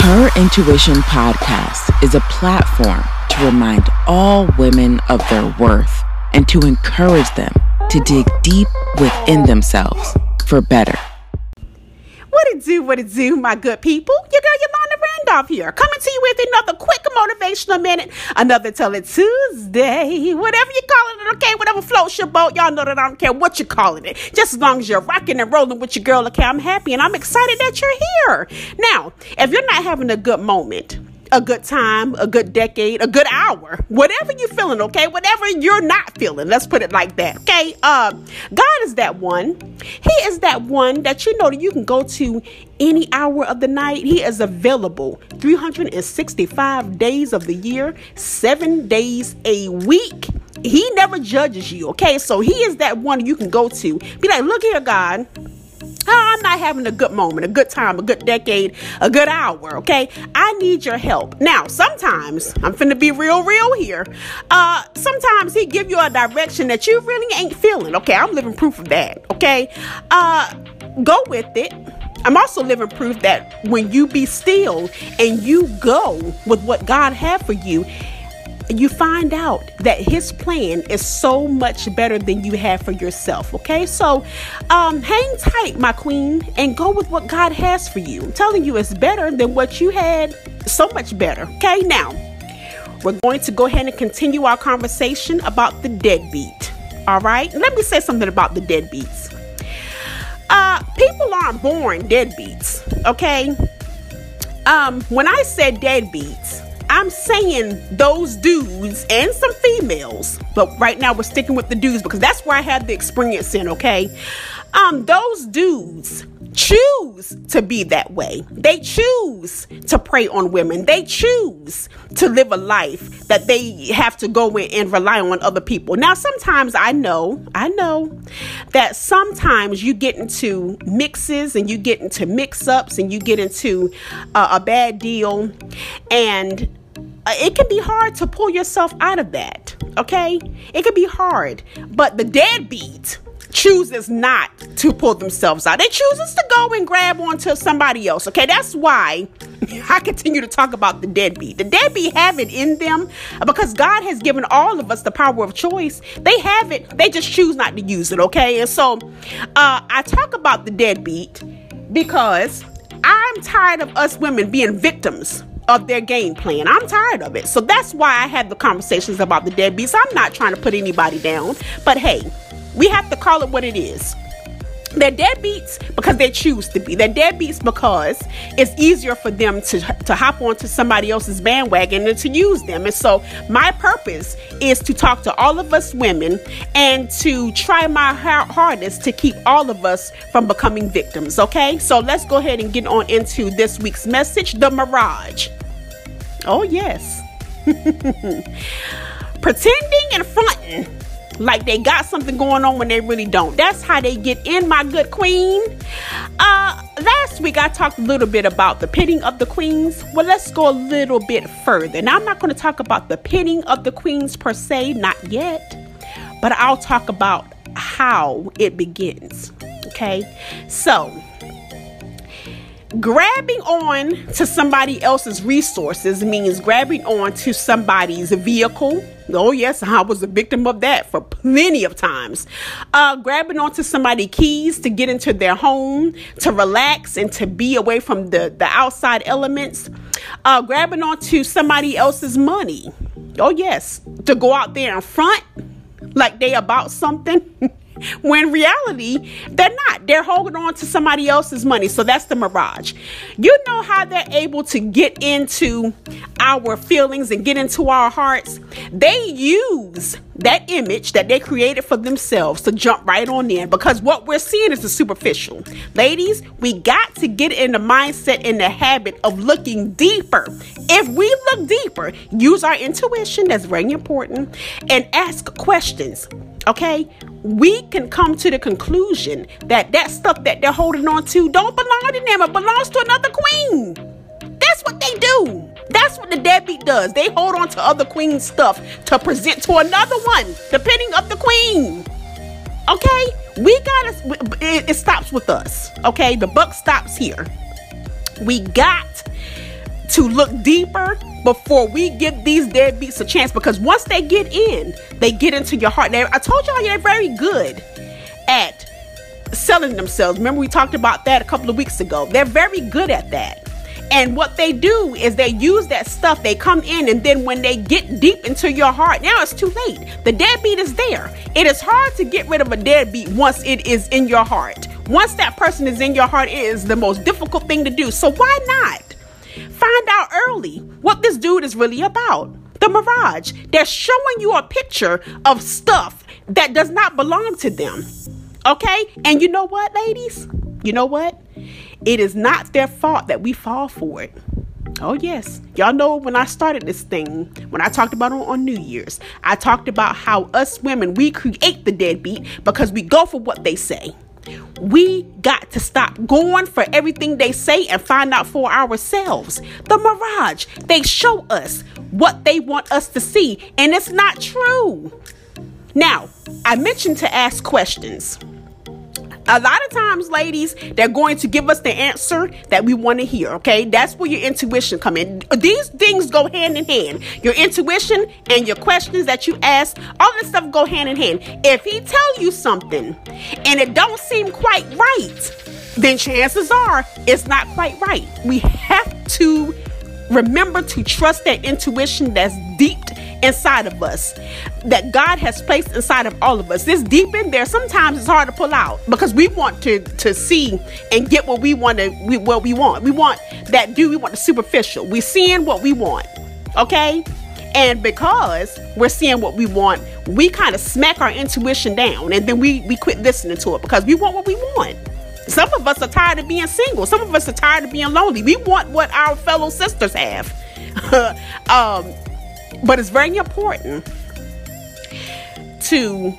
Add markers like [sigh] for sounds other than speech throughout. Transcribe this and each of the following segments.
Her Intuition podcast is a platform to remind all women of their worth and to encourage them to dig deep within themselves for better. What it do, what it do, my good people? Your girl Yolanda Randolph here, coming to you with another quick motivational minute, another Tell It Tuesday, whatever you calling it, okay? Whatever floats your boat, y'all know that I don't care what you're calling it. Just as long as you're rocking and rolling with your girl, okay? I'm happy and I'm excited that you're here. Now, if you're not having a good moment, a good time, a good decade, a good hour, whatever you're feeling, okay? Whatever you're not feeling, let's put it like that, okay? Uh, God is that one. He is that one that you know that you can go to any hour of the night. He is available 365 days of the year, seven days a week. He never judges you, okay? So he is that one you can go to. Be like, look here, God. I'm not having a good moment, a good time, a good decade, a good hour, okay? I need your help. Now, sometimes, I'm finna be real, real here. Uh, sometimes he give you a direction that you really ain't feeling, okay? I'm living proof of that, okay? Uh, go with it. I'm also living proof that when you be still and you go with what God had for you, you find out that his plan is so much better than you have for yourself. Okay, so um, hang tight, my queen, and go with what God has for you. I'm telling you, it's better than what you had, so much better. Okay, now we're going to go ahead and continue our conversation about the deadbeat. All right, let me say something about the deadbeats. Uh, people aren't born deadbeats. Okay, um, when I said deadbeats, I'm saying those dudes and some females, but right now we're sticking with the dudes because that's where I had the experience in, okay? Um, those dudes choose to be that way. They choose to prey on women. They choose to live a life that they have to go in and rely on other people. Now, sometimes I know, I know that sometimes you get into mixes and you get into mix ups and you get into uh, a bad deal and it can be hard to pull yourself out of that. Okay? It can be hard. But the deadbeat chooses not to pull themselves out. They chooses to go and grab onto somebody else. Okay? That's why [laughs] I continue to talk about the deadbeat. The deadbeat have it in them because God has given all of us the power of choice. They have it. They just choose not to use it. Okay? And so uh, I talk about the deadbeat because I'm tired of us women being victims of their game plan. I'm tired of it. So that's why I had the conversations about the deadbeats. I'm not trying to put anybody down, but hey, we have to call it what it is. They're deadbeats because they choose to be. They're deadbeats because it's easier for them to, to hop onto somebody else's bandwagon and to use them. And so, my purpose is to talk to all of us women and to try my hardest to keep all of us from becoming victims. Okay, so let's go ahead and get on into this week's message the mirage. Oh, yes. [laughs] Pretending and fronting like they got something going on when they really don't. That's how they get in, my good queen. Uh, last week I talked a little bit about the pitting of the queens. Well, let's go a little bit further. Now, I'm not going to talk about the pitting of the queens per se, not yet, but I'll talk about how it begins. Okay, so grabbing on to somebody else's resources means grabbing on to somebody's vehicle. Oh, yes, I was a victim of that for plenty of times. Uh, grabbing onto somebody's keys to get into their home, to relax and to be away from the, the outside elements. Uh, grabbing onto somebody else's money. Oh, yes, to go out there in front like they about something. [laughs] when reality they're not. They're holding on to somebody else's money. So that's the mirage. You know how they're able to get into our feelings and get into our hearts? They use that image that they created for themselves to jump right on in because what we're seeing is the superficial. Ladies we got to get in the mindset and the habit of looking deeper. If we look deeper use our intuition that's very important and ask questions okay? We can come to the conclusion that that stuff that they're holding on to don't belong to them it belongs to another queen. That's what they do. That's what the deadbeat does. They hold on to other queen stuff to present to another one depending of the queen. Okay? We gotta it, it stops with us. Okay? The buck stops here. We got to look deeper before we give these deadbeats a chance because once they get in, they get into your heart. They, I told y'all they're very good at selling themselves. Remember, we talked about that a couple of weeks ago. They're very good at that. And what they do is they use that stuff, they come in, and then when they get deep into your heart, now it's too late. The deadbeat is there. It is hard to get rid of a deadbeat once it is in your heart. Once that person is in your heart, it is the most difficult thing to do. So why not? Out early what this dude is really about. The Mirage. They're showing you a picture of stuff that does not belong to them. Okay? And you know what, ladies? You know what? It is not their fault that we fall for it. Oh, yes. Y'all know when I started this thing, when I talked about it on New Year's, I talked about how us women, we create the deadbeat because we go for what they say. We got to stop going for everything they say and find out for ourselves. The mirage, they show us what they want us to see, and it's not true. Now, I mentioned to ask questions a lot of times ladies they're going to give us the answer that we want to hear okay? That's where your intuition come in. These things go hand in hand. Your intuition and your questions that you ask all this stuff go hand in hand. If he tell you something and it don't seem quite right then chances are it's not quite right. We have to remember to trust that intuition that's deep inside of us that God has placed inside of all of us. This deep in there, sometimes it's hard to pull out because we want to to see and get what we want to we, what we want. We want that do we want the superficial. We're seeing what we want. Okay? And because we're seeing what we want, we kind of smack our intuition down and then we we quit listening to it because we want what we want. Some of us are tired of being single. Some of us are tired of being lonely. We want what our fellow sisters have. [laughs] um, but it's very important to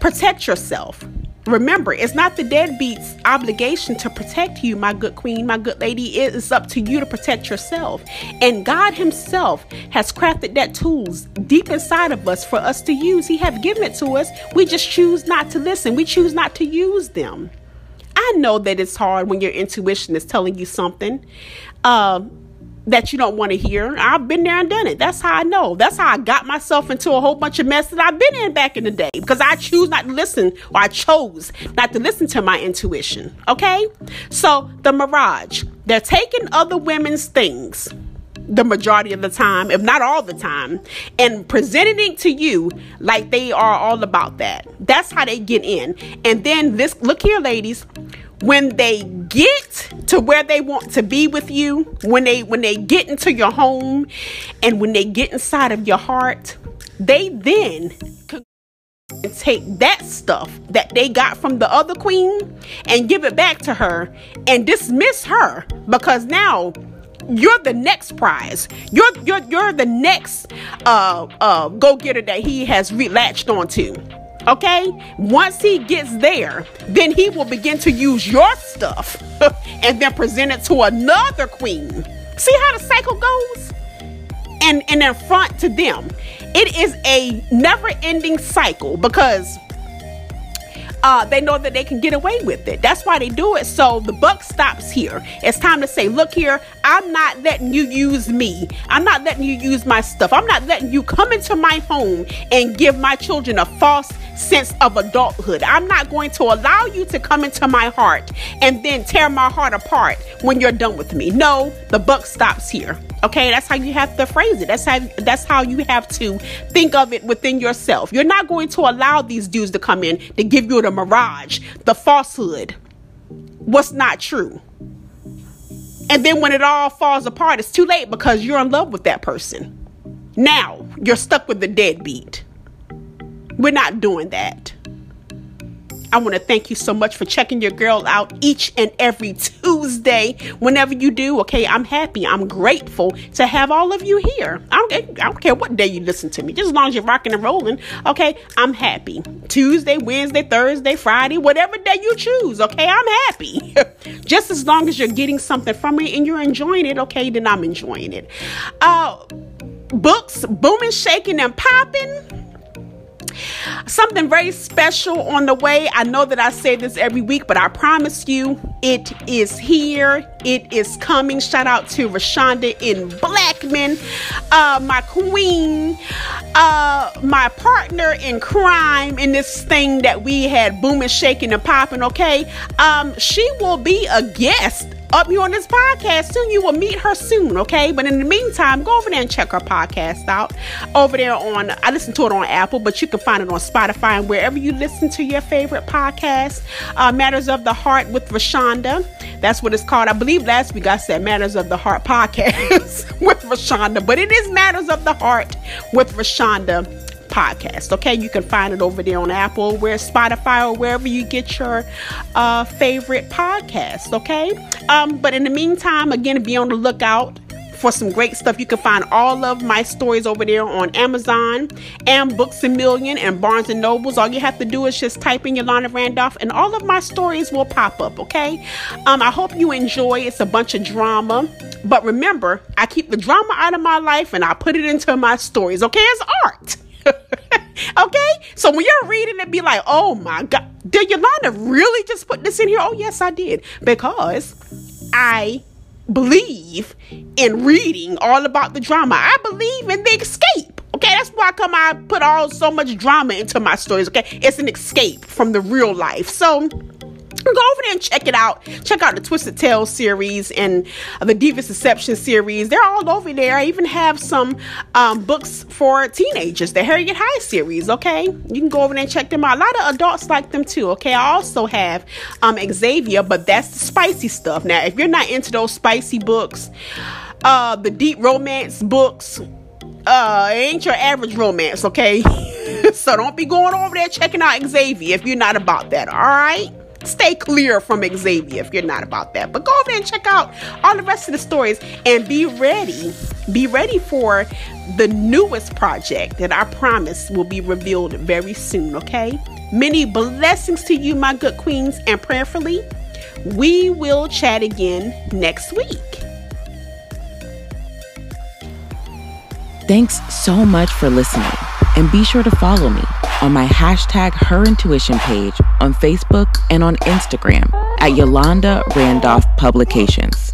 protect yourself. Remember, it's not the deadbeat's obligation to protect you, my good queen, my good lady. It is up to you to protect yourself. And God Himself has crafted that tools deep inside of us for us to use. He have given it to us. We just choose not to listen. We choose not to use them. I know that it's hard when your intuition is telling you something. Uh, that you don't want to hear. I've been there and done it. That's how I know. That's how I got myself into a whole bunch of mess that I've been in back in the day because I choose not to listen or I chose not to listen to my intuition. Okay? So, the mirage, they're taking other women's things the majority of the time, if not all the time, and presenting it to you like they are all about that. That's how they get in. And then this look here, ladies, when they get to where they want to be with you when they when they get into your home and when they get inside of your heart they then take that stuff that they got from the other queen and give it back to her and dismiss her because now you're the next prize. You're you're you're the next uh uh go getter that he has latched onto. Okay? Once he gets there, then he will begin to use your stuff [laughs] and then present it to another queen. See how the cycle goes? And and in front to them. It is a never-ending cycle because uh, they know that they can get away with it. That's why they do it. So the buck stops here. It's time to say, look here, I'm not letting you use me. I'm not letting you use my stuff. I'm not letting you come into my home and give my children a false sense of adulthood. I'm not going to allow you to come into my heart and then tear my heart apart when you're done with me. No, the buck stops here. Okay, that's how you have to phrase it. That's how that's how you have to think of it within yourself. You're not going to allow these dudes to come in to give you the mirage, the falsehood, what's not true. And then when it all falls apart, it's too late because you're in love with that person. Now you're stuck with the deadbeat. We're not doing that. I want to thank you so much for checking your girl out each and every Tuesday. Whenever you do, okay, I'm happy. I'm grateful to have all of you here. I don't, I don't care what day you listen to me, just as long as you're rocking and rolling, okay, I'm happy. Tuesday, Wednesday, Thursday, Friday, whatever day you choose, okay, I'm happy. [laughs] just as long as you're getting something from it and you're enjoying it, okay, then I'm enjoying it. Uh, books booming, shaking, and popping Something very special on the way. I know that I say this every week, but I promise you it is here. It is coming. Shout out to Rashonda in Blackman, uh, my queen, uh, my partner in crime in this thing that we had booming, shaking, and popping. Okay, um, she will be a guest up you on this podcast soon. You will meet her soon, okay? But in the meantime, go over there and check her podcast out. Over there on, I listen to it on Apple, but you can find it on Spotify and wherever you listen to your favorite podcast. Uh, Matters of the Heart with Rashonda. That's what it's called. I believe last week I said Matters of the Heart [laughs] podcast with Rashonda, but it is Matters of the Heart with Rashonda podcast. Okay, you can find it over there on Apple, where Spotify, or wherever you get your uh, favorite podcast. Okay, um, but in the meantime, again, be on the lookout for some great stuff. You can find all of my stories over there on Amazon and Books a Million and Barnes and Nobles. All you have to do is just type in Yolanda Randolph, and all of my stories will pop up. Okay. Um, I hope you enjoy. It's a bunch of drama, but remember, I keep the drama out of my life and I put it into my stories. Okay, it's art. [laughs] okay? So when you're reading it, be like, oh my God, did Yolanda really just put this in here? Oh, yes, I did. Because I believe in reading all about the drama. I believe in the escape. Okay, that's why come I put all so much drama into my stories. Okay, it's an escape from the real life. So go over there and check it out. Check out the Twisted Tales series and the Divas Deception series. They're all over there. I even have some um, books for teenagers, the Harriet High series. Okay, you can go over there and check them out. A lot of adults like them too. Okay, I also have um, Xavier, but that's the spicy stuff. Now, if you're not into those spicy books, uh, the deep romance books, uh, ain't your average romance. Okay, [laughs] so don't be going over there checking out Xavier if you're not about that. All right stay clear from Xavier if you're not about that. But go over and check out all the rest of the stories and be ready. Be ready for the newest project that I promise will be revealed very soon, okay? Many blessings to you, my good queens, and prayerfully, we will chat again next week. Thanks so much for listening, and be sure to follow me on my hashtag Her Intuition page on Facebook and on Instagram at Yolanda Randolph Publications.